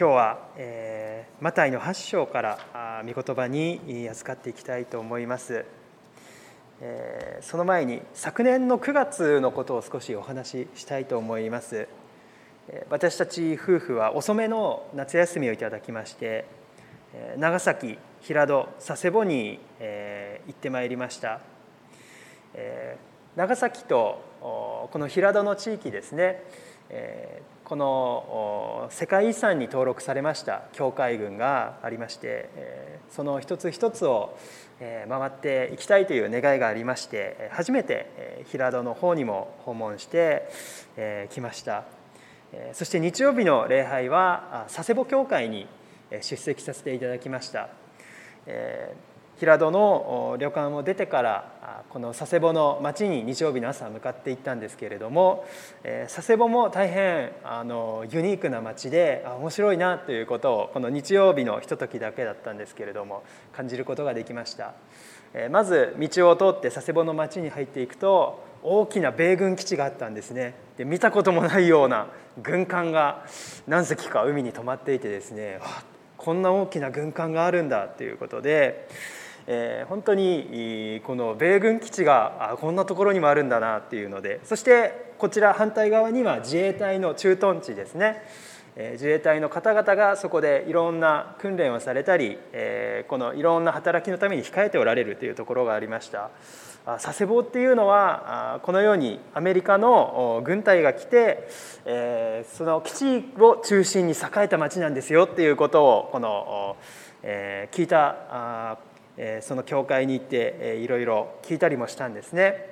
今日は、えー、マタイの8章から御言葉に預かっていきたいと思います、えー、その前に昨年の9月のことを少しお話ししたいと思います。私たち夫婦は遅めの夏休みをいただきまして長崎平戸佐世保にえ行ってまいりました。え長崎とこの平戸の地域ですね。この世界遺産に登録されました教会群がありましてその一つ一つを回っていきたいという願いがありまして初めて平戸の方にも訪問してきました。そして日曜日の礼拝は佐世保教会に出席させていただきました。平戸の旅館を出てからこの佐世保の町に日曜日の朝向かっていったんですけれども佐世保も大変あのユニークな町で面白いなということをこの日曜日のひとときだけだったんですけれども感じることができました。まず道を通って佐世保の町に入っていくと大きな米軍基地があったんですね。で見たこともないような軍艦が何隻か海に止まっていてですねこんな大きな軍艦があるんだということでえー、本当にこの米軍基地がこんなところにもあるんだなっていうのでそしてこちら反対側には自衛隊の駐屯地ですね。え自衛隊の方々がそこでいろんな訓練をされたりえこのいろんな働きのために控えておられるというところがありました。佐世保っていうのはこのようにアメリカの軍隊が来てその基地を中心に栄えた町なんですよっていうことをこの聞いたその教会に行っていろいろ聞いたりもしたんですね。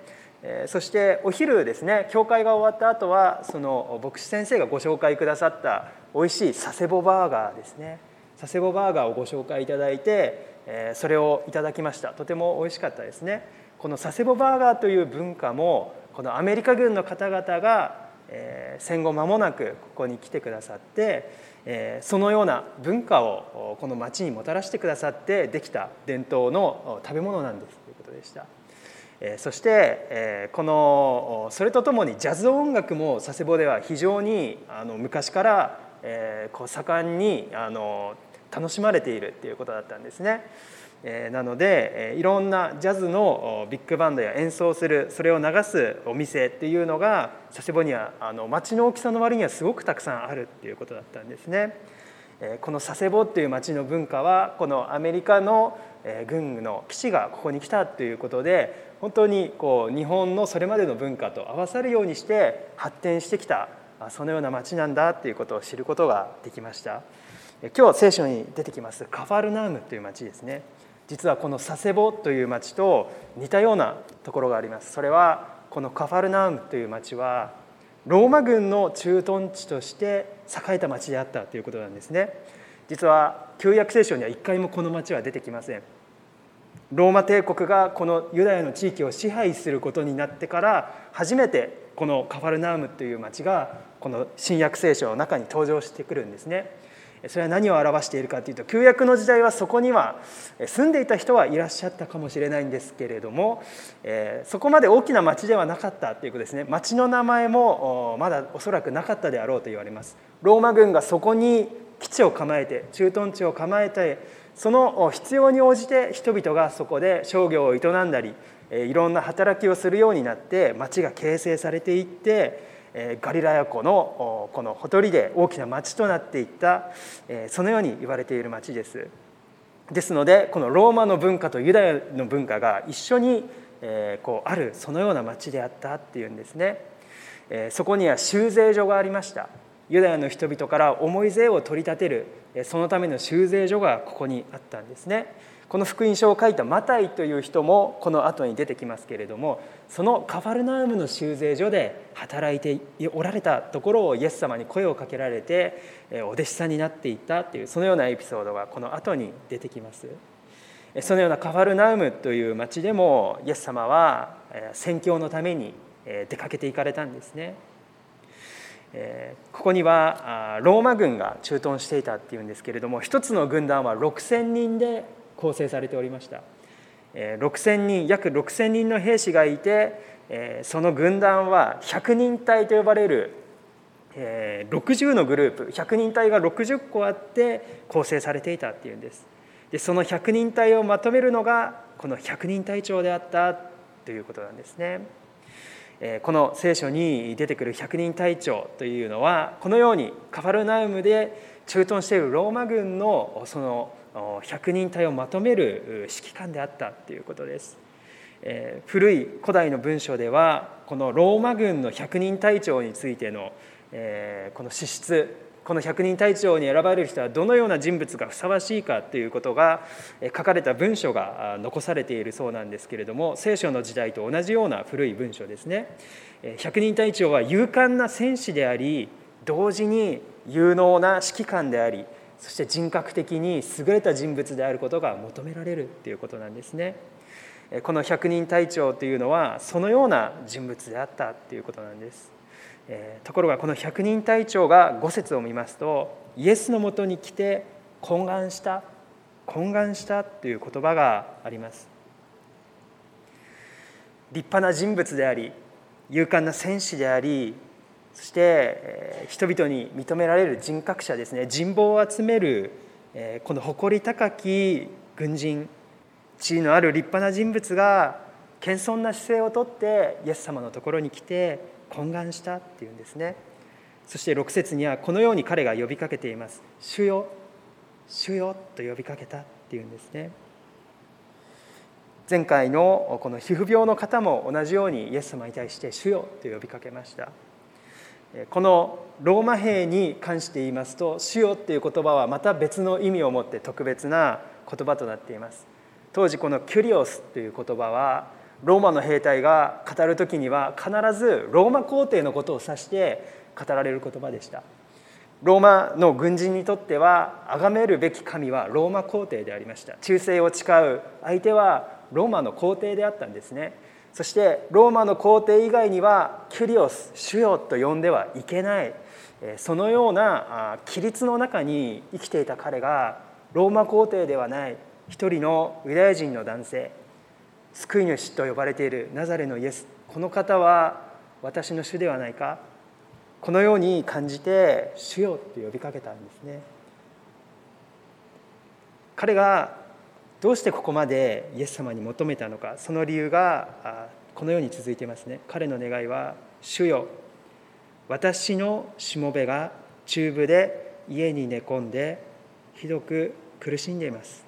そしてお昼ですね教会が終わった後はその牧師先生がご紹介くださった美味しい佐世保バーガーですね。佐世保バーガーをご紹介いただいてそれをいただきました。とても美味しかったですね。この佐世保バーガーという文化もこのアメリカ軍の方々が戦後間もなくここに来てくださってそのような文化をこの町にもたらしてくださってできた伝統の食べ物なんですということでした。そしてこのそれとともにジャズ音楽も佐世保では非常に昔から盛んに楽しまれているっていうことだったんですね。なのでいろんなジャズのビッグバンドや演奏するそれを流すお店っていうのが佐世保にはあの町の大きさの割にはすごくたくさんあるっていうことだったんですね。この佐世保っていう町の文化はこのアメリカの軍の基地がここに来たということで本当にこう日本のそれまでの文化と合わさるようにして発展してきたそのような町なんだっていうことを知ることができました。今日聖書に出てきますカファルナームという町ですね。実はこの佐世保という町と似たようなところがあります。それはこのカファルナウムという町はローマ軍の駐屯地として栄えた町であったということなんですね。実は旧約聖書には一回もこの町は出てきません。ローマ帝国がこのユダヤの地域を支配することになってから初めてこのカファルナウムという町がこの新約聖書の中に登場してくるんですね。それは何を表しているかというと旧約の時代はそこには住んでいた人はいらっしゃったかもしれないんですけれども、えそこまで大きな町ではなかったということですね。町の名前もまだおそらくなかったであろうと言われます。ローマ軍がそこに基地を構えて駐屯地を構えてその必要に応じて人々がそこで商業を営んだりいろんな働きをするようになって町が形成されていってガリラヤ湖のこのほとりで大きな町となっていったそのように言われている町です。ですのでこのローマの文化とユダヤの文化が一緒にこうあるそのような町であったっていうんですね。そこには修税所がありました。ユダヤの人々から重い税を取り立てるそのための修税所がここにあったんですね。この福音書を書いたマタイという人もこの後に出てきますけれどもそのカファルナウムの修税所で働いておられたところをイエス様に声をかけられてお弟子さんになっていったというそのようなエピソードがこの後に出てきます。そのようなカファルナウムという町でもイエス様は宣教のために出かけていかれたんですね。ここにはローマ軍が駐屯していたっていうんですけれども一つの軍団は6,000人で構成されておりました。6,000人約6,000人の兵士がいてその軍団は百人隊と呼ばれる60のグループ100人隊が60個あって構成されていたっていうんです。でその100人隊をまとめるのがこの100人隊長であったということなんですね。この聖書に出てくる100人隊長というのはこのようにカファルナウムで駐屯しているローマ軍のその100人隊をまとめる指揮官であったということです。古い古代の文書ではこのローマ軍の100人隊長についてのこの資質この百人隊長に選ばれる人はどのような人物がふさわしいかということが書かれた文書が残されているそうなんですけれども聖書の時代と同じような古い文書ですね。百人隊長は勇敢な戦士であり同時に有能な指揮官でありそして人格的に優れた人物であることが求められるということなんですね。この百人隊長というのはそのような人物であったということなんです。ところがこの百人隊長が5節を見ますとイエスのもとに来て懇願した懇願したという言葉があります。立派な人物であり勇敢な戦士でありそして人々に認められる人格者ですね。人望を集めるこの誇り高き軍人地位のある立派な人物が謙遜な姿勢をとってイエス様のところに来て懇願したっていうんですね。そして6節にはこのように彼が呼びかけています「主よ主よ」と呼びかけたっていうんですね。前回のこの皮膚病の方も同じようにイエス様に対して「主よ」と呼びかけました。このローマ兵に関して言いますと「主よ」っていう言葉はまた別の意味を持って特別な言葉となっています。当時この「キュリオス」という言葉はローマの兵隊が語る時には必ずローマ皇帝のことを指して語られる言葉でした。ローマの軍人にとっては崇めるべき神はローマ皇帝でありました。忠誠を誓う相手はローマの皇帝であったんですね。そしてローマの皇帝以外にはキュリオス主よと呼んではいけない。そのような規律の中に生きていた彼がローマ皇帝ではない一人のユダヤ人の男性救い主と呼ばれているナザレのイエス。この方は私の主ではないか。このように感じて「主よ」と呼びかけたんですね。彼がどうしてここまでイエス様に求めたのかその理由がこのように続いていますね。彼の願いは「主よ私のしもべが中部で家に寝込んでひどく苦しんでいます。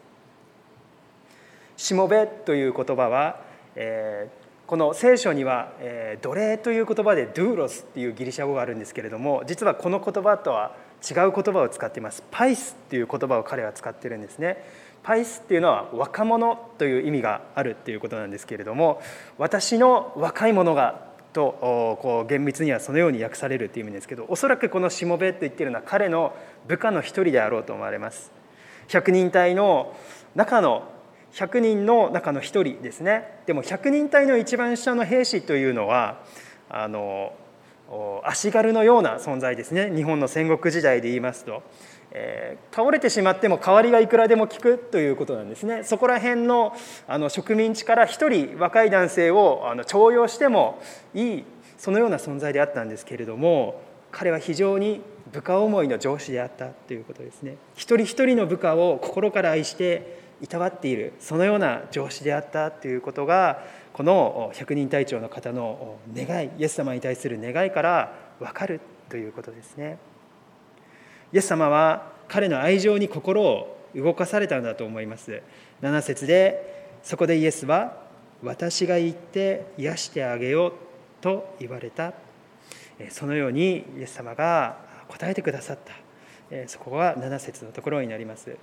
しもべという言葉は、えー、この聖書には、えー、奴隷という言葉でドゥーロスっていうギリシャ語があるんですけれども実はこの言葉とは違う言葉を使っています。パイスっていう言葉を彼は使ってるんですね。パイスっていうのは若者という意味があるっていうことなんですけれども私の若い者がとこう厳密にはそのように訳されるっていう意味ですけどおそらくこのしもべと言ってるのは彼の部下の一人であろうと思われます。百人隊の中の100人の中の1人ですね。でも100人隊の一番下の兵士というのはあの足軽のような存在ですね。日本の戦国時代で言いますと、えー、倒れてしまっても代わりがいくらでも効くということなんですね。そこら辺のあの植民地から1人若い男性をあの重用してもいいそのような存在であったんですけれども彼は非常に部下思いの上司であったということですね。一人一人の部下を心から愛していたわっているそのような上司であったということがこの百人隊長の方の願いイエス様に対する願いから分かるということですね。イエス様は彼の愛情に心を動かされたのだと思います。7節でそこでイエスは私が行って癒してあげようと言われた。そのようにイエス様が答えてくださった。そこが7節のところになります。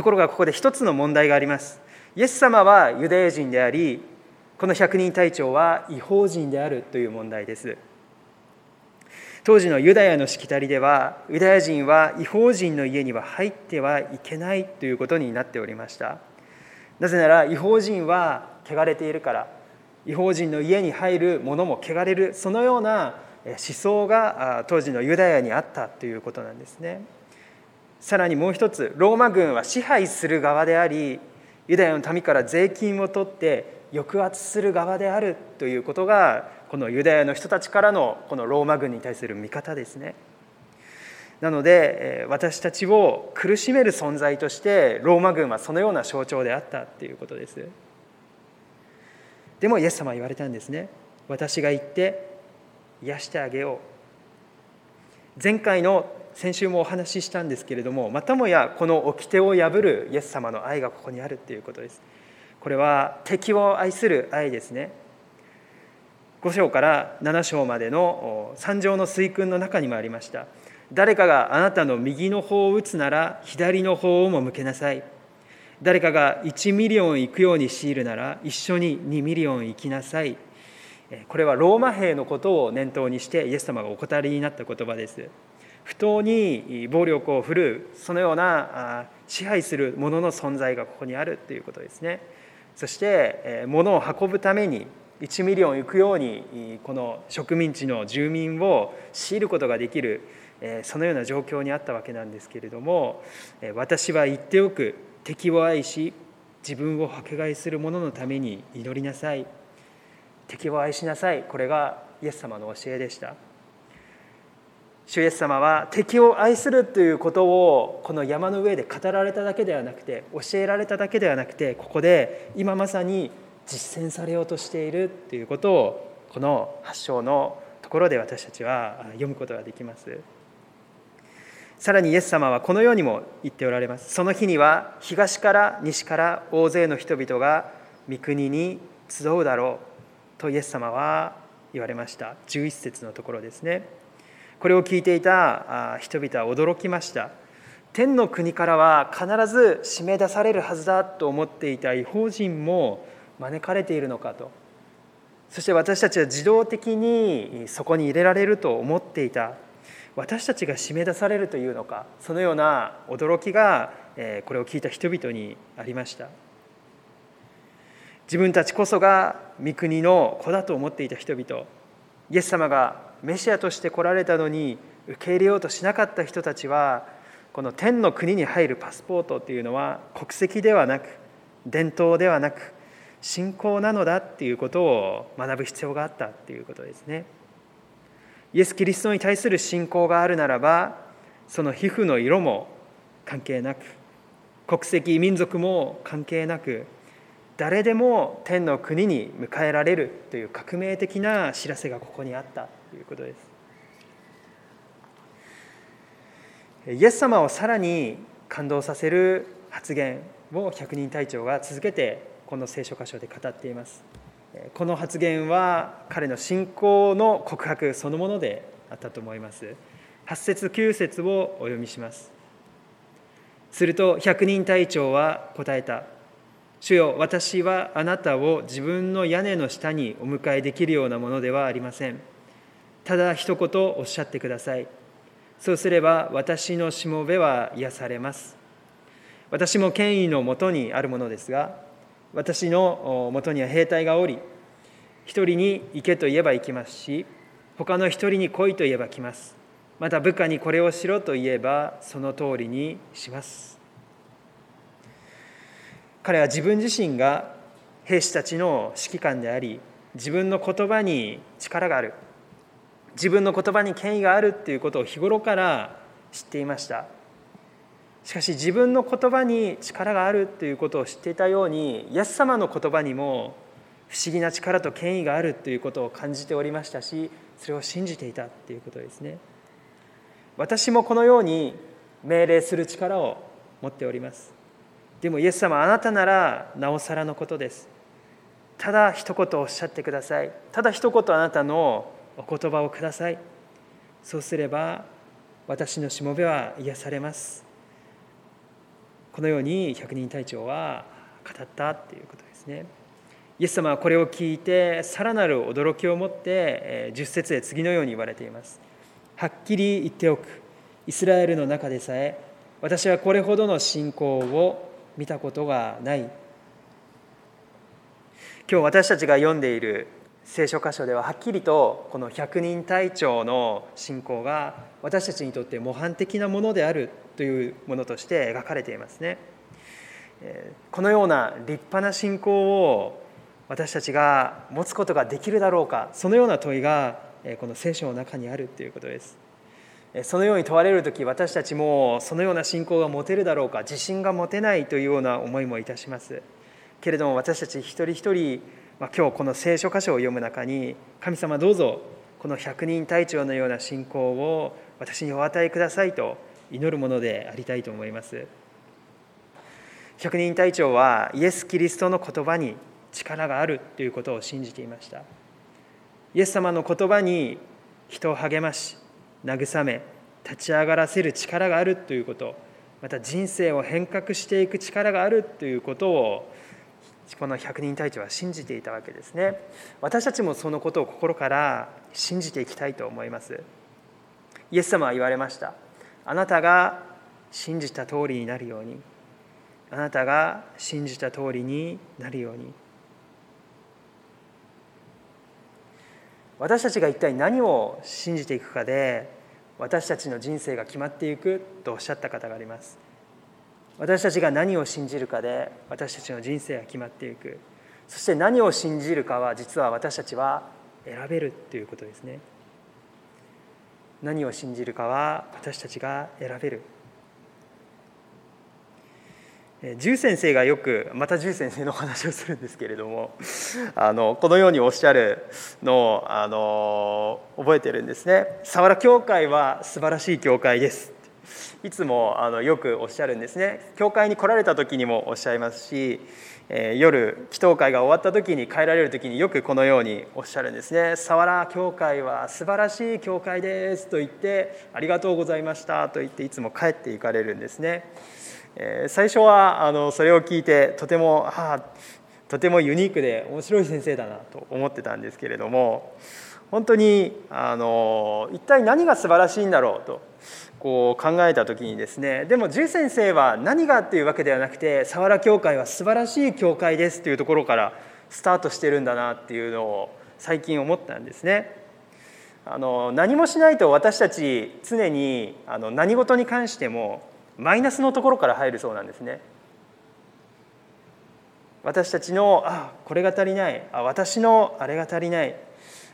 ところがここで一つの問題があります。イエス様はユダヤ人でありこの百人隊長は違法人であるという問題です。当時のユダヤのしきたりではユダヤ人は違法人の家には入ってはいけないということになっておりました。なぜなら違法人は汚れているから違法人の家に入る者も汚れるそのような思想が当時のユダヤにあったということなんですね。さらにもう一つローマ軍は支配する側でありユダヤの民から税金を取って抑圧する側であるということがこのユダヤの人たちからのこのローマ軍に対する見方ですね。なので私たちを苦しめる存在としてローマ軍はそのような象徴であったっていうことです。でもイエス様は言われたんですね。私が行って癒してあげよう。前回の先週もお話ししたんですけれどもまたもやこの掟を破るイエス様の愛がここにあるっていうことです。これは敵を愛する愛ですね。5章から7章までの山上の垂訓の中にもありました。誰かがあなたの右の頬を打つなら左の頬をも向けなさい。誰かが1ミリオン行くように強いるなら一緒に2ミリオン行きなさい。これはローマ兵のことを念頭にしてイエス様がお答えになった言葉です。不当に暴力を振るうそのような支配するものの存在がここにあるということですね。そして物を運ぶために1ミリオン行くようにこの植民地の住民を強いることができるそのような状況にあったわけなんですけれども私は言っておく敵を愛し自分を迫害する者のために祈りなさい。敵を愛しなさい。これがイエス様の教えでした。主イエス様は敵を愛するということをこの山の上で語られただけではなくて教えられただけではなくてここで今まさに実践されようとしているということをこの発祥のところで私たちは読むことができます。さらにイエス様はこのようにも言っておられます。その日には東から西から大勢の人々が御国に集うだろうとイエス様は言われました。11節のところですね。これを聞いていた人々は驚きました。天の国からは必ず締め出されるはずだと思っていた違法人も招かれているのかと。そして私たちは自動的にそこに入れられると思っていた。私たちが締め出されるというのかそのような驚きがこれを聞いた人々にありました。自分たちこそが御国の子だと思っていた人々イエス様がメシアとして来られたのに受け入れようとしなかった人たちはこの天の国に入るパスポートっていうのは国籍ではなく伝統ではなく信仰なのだっていうことを学ぶ必要があったっていうことですね。イエス・キリストに対する信仰があるならばその皮膚の色も関係なく国籍民族も関係なく誰でも天の国に迎えられるという革命的な知らせがここにあったということです。イエス様をさらに感動させる発言を百人隊長が続けてこの聖書箇所で語っています。この発言は彼の信仰の告白そのものであったと思います。8節9節をお読みします。すると百人隊長は答えた。主よ私はあなたを自分の屋根の下にお迎えできるようなものではありません。ただ一言おっしゃってください。そうすれば私のしもべは癒されます。私も権威のもとにあるものですが私のもとには兵隊がおり一人に行けと言えば行きますし他の一人に来いと言えば来ます。また部下にこれをしろと言えばその通りにします。彼は自分自身が兵士たちの指揮官であり自分の言葉に力がある自分の言葉に権威があるっていうことを日頃から知っていました。しかし自分の言葉に力があるということを知っていたようにイエス様の言葉にも不思議な力と権威があるということを感じておりましたしそれを信じていたということですね。私もこのように命令する力を持っております。でもイエス様あなたならなおさらのことです。ただ一言おっしゃってください。ただ一言あなたのお言葉をください。そうすれば私のしもべは癒されます。このように百人隊長は語ったっていうことですね。イエス様はこれを聞いてさらなる驚きを持って10節で次のように言われています。はっきり言っておく。イスラエルの中でさえ私はこれほどの信仰を見たことがない今日私たちが読んでいる聖書箇所でははっきりとこの百人隊長の信仰が私たちにとって模範的なものであるというものとして描かれていますね。このような立派な信仰を私たちが持つことができるだろうかそのような問いがこの聖書の中にあるということですそのように問われる時私たちもそのような信仰が持てるだろうか自信が持てないというような思いもいたします。けれども私たち一人一人、まあ、今日この聖書箇所を読む中に神様どうぞこの百人隊長のような信仰を私にお与えくださいと祈るものでありたいと思います。百人隊長はイエス・キリストの言葉に力があるということを信じていました。イエス様の言葉に人を励まし慰め立ち上がらせる力があるということ。また人生を変革していく力があるということをこの百人隊長は信じていたわけですね。私たちもそのことを心から信じていきたいと思います。イエス様は言われました。あなたが信じた通りになるように。あなたが信じた通りになるように。私たちが一体何を信じていくかで私たちの人生が決まっていくとおっしゃった方があります。私たちが何を信じるかで私たちの人生が決まっていく。そして何を信じるかは実は私たちは選べるということですね。何を信じるかは私たちが選べる。獣先生がよくまた獣先生のお話をするんですけれども あのこのようにおっしゃるのをあの覚えてるんですね「佐原教会は素晴らしい教会です」いつもあのよくおっしゃるんですね。教会に来られた時にもおっしゃいますし、えー、夜祈祷会が終わった時に帰られる時によくこのようにおっしゃるんですね「佐原教会は素晴らしい教会です」と言って「ありがとうございました」と言っていつも帰っていかれるんですね。え最初はあのそれを聞いてとてもああとてもユニークで面白い先生だなと思ってたんですけれども本当にあの一体何が素晴らしいんだろうとこう考えた時にですねでも獣先生は何がっていうわけではなくて佐原教会は素晴らしい教会ですというところからスタートしてるんだなっていうのを最近思ったんですね。あの何もしないと私たち常にあの何事に関してもマイナスのところから入るそうなんですね。私たちのあこれが足りない。あ私のあれが足りない。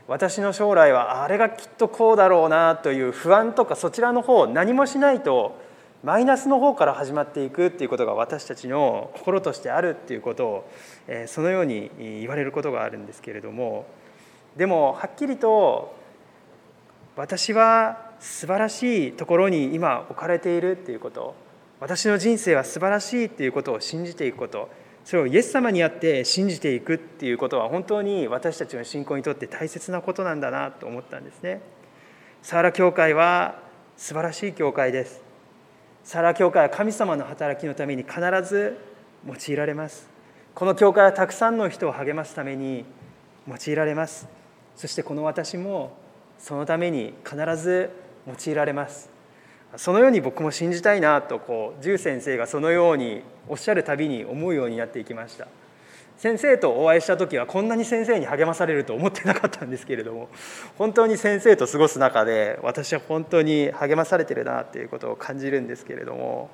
私の将来はあれがきっとこうだろうなという不安とかそちらの方何もしないとマイナスの方から始まっていくっていうことが私たちの心としてあるっていうことを、そのように言われることがあるんですけれども。でもはっきりと私は素晴らしいところに今置かれているっていうこと私の人生は素晴らしいっていうことを信じていくことそれをイエス様にあって信じていくっていうことは本当に私たちの信仰にとって大切なことなんだなと思ったんですね。サラ教会は素晴らしい教会です。サラ教会は神様の働きのために必ず用いられます。この教会はたくさんの人を励ますために用いられます。そしてこの私もそのために必ず用いられます。そのように僕も信じたいなとこう獣先生がそのようにおっしゃるたびに思うようになっていきました。先生とお会いした時はこんなに先生に励まされると思ってなかったんですけれども本当に先生と過ごす中で私は本当に励まされてるなということを感じるんですけれども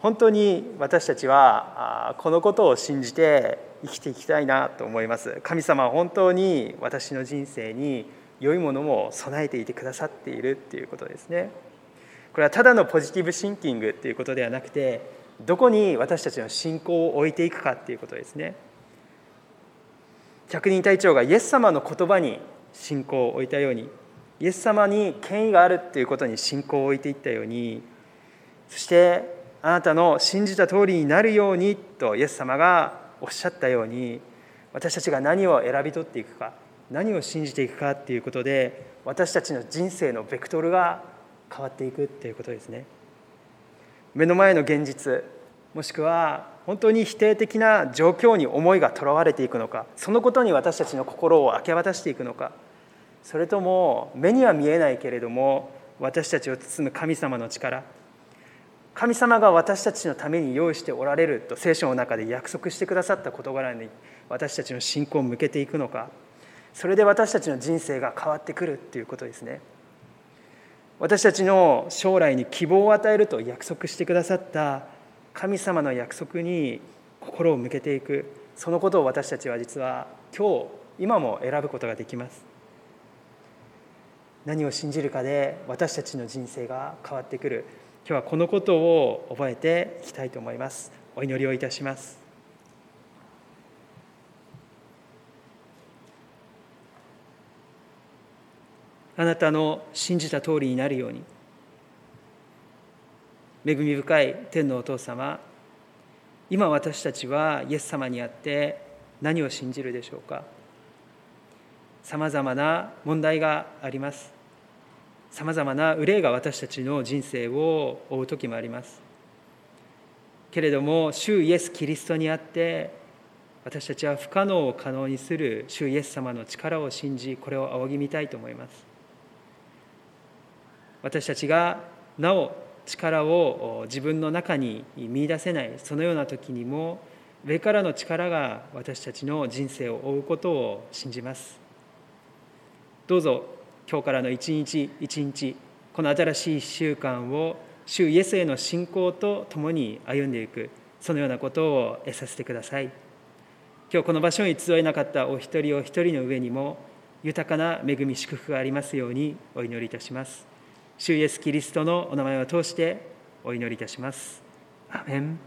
本当に私たちはこのことを信じて生きていきたいなと思います。神様は本当に私の人生に良いものも備えていてくださっているっていうことですね。これはただのポジティブシンキングっていうことではなくてどこに私たちの信仰を置いていくかっていうことですね。百人隊長がイエス様の言葉に信仰を置いたようにイエス様に権威があるっていうことに信仰を置いていったようにそしてあなたの信じた通りになるようにとイエス様がおっしゃったように私たちが何を選び取っていくか何を信じていくかっていうことで私たちの人生のベクトルが変わっていくっていうことですね。目の前の現実もしくは本当に否定的な状況に思いがとらわれていくのかそのことに私たちの心を明け渡していくのかそれとも目には見えないけれども私たちを包む神様の力神様が私たちのために用意しておられると聖書の中で約束してくださった事柄に私たちの信仰を向けていくのかそれで私たちの人生が変わってくるっていうことですね。私たちの将来に希望を与えると約束してくださった神様の約束に心を向けていく。そのことを私たちは実は今日今も選ぶことができます。何を信じるかで私たちの人生が変わってくる。今日はこのことを覚えていきたいと思います。お祈りをいたします。あなたの信じた通りになるように。恵み深い天のお父様今私たちはイエス様にあって何を信じるでしょうか。さまざまな問題があります。さまざまな憂いが私たちの人生を追う時もあります。けれども主イエス・キリストにあって私たちは不可能を可能にする主イエス様の力を信じこれを仰ぎ見たいと思います。私たちがなお力を自分の中に見いだせないそのような時にも上からの力が私たちの人生を追うことを信じます。どうぞ今日からの一日一日この新しい1週間を主イエスへの信仰とともに歩んでいくそのようなことを得させてください。今日この場所に集えなかったお一人お一人の上にも豊かな恵み祝福がありますようにお祈りいたします。主イエスキリストのお名前を通してお祈りいたします。アメン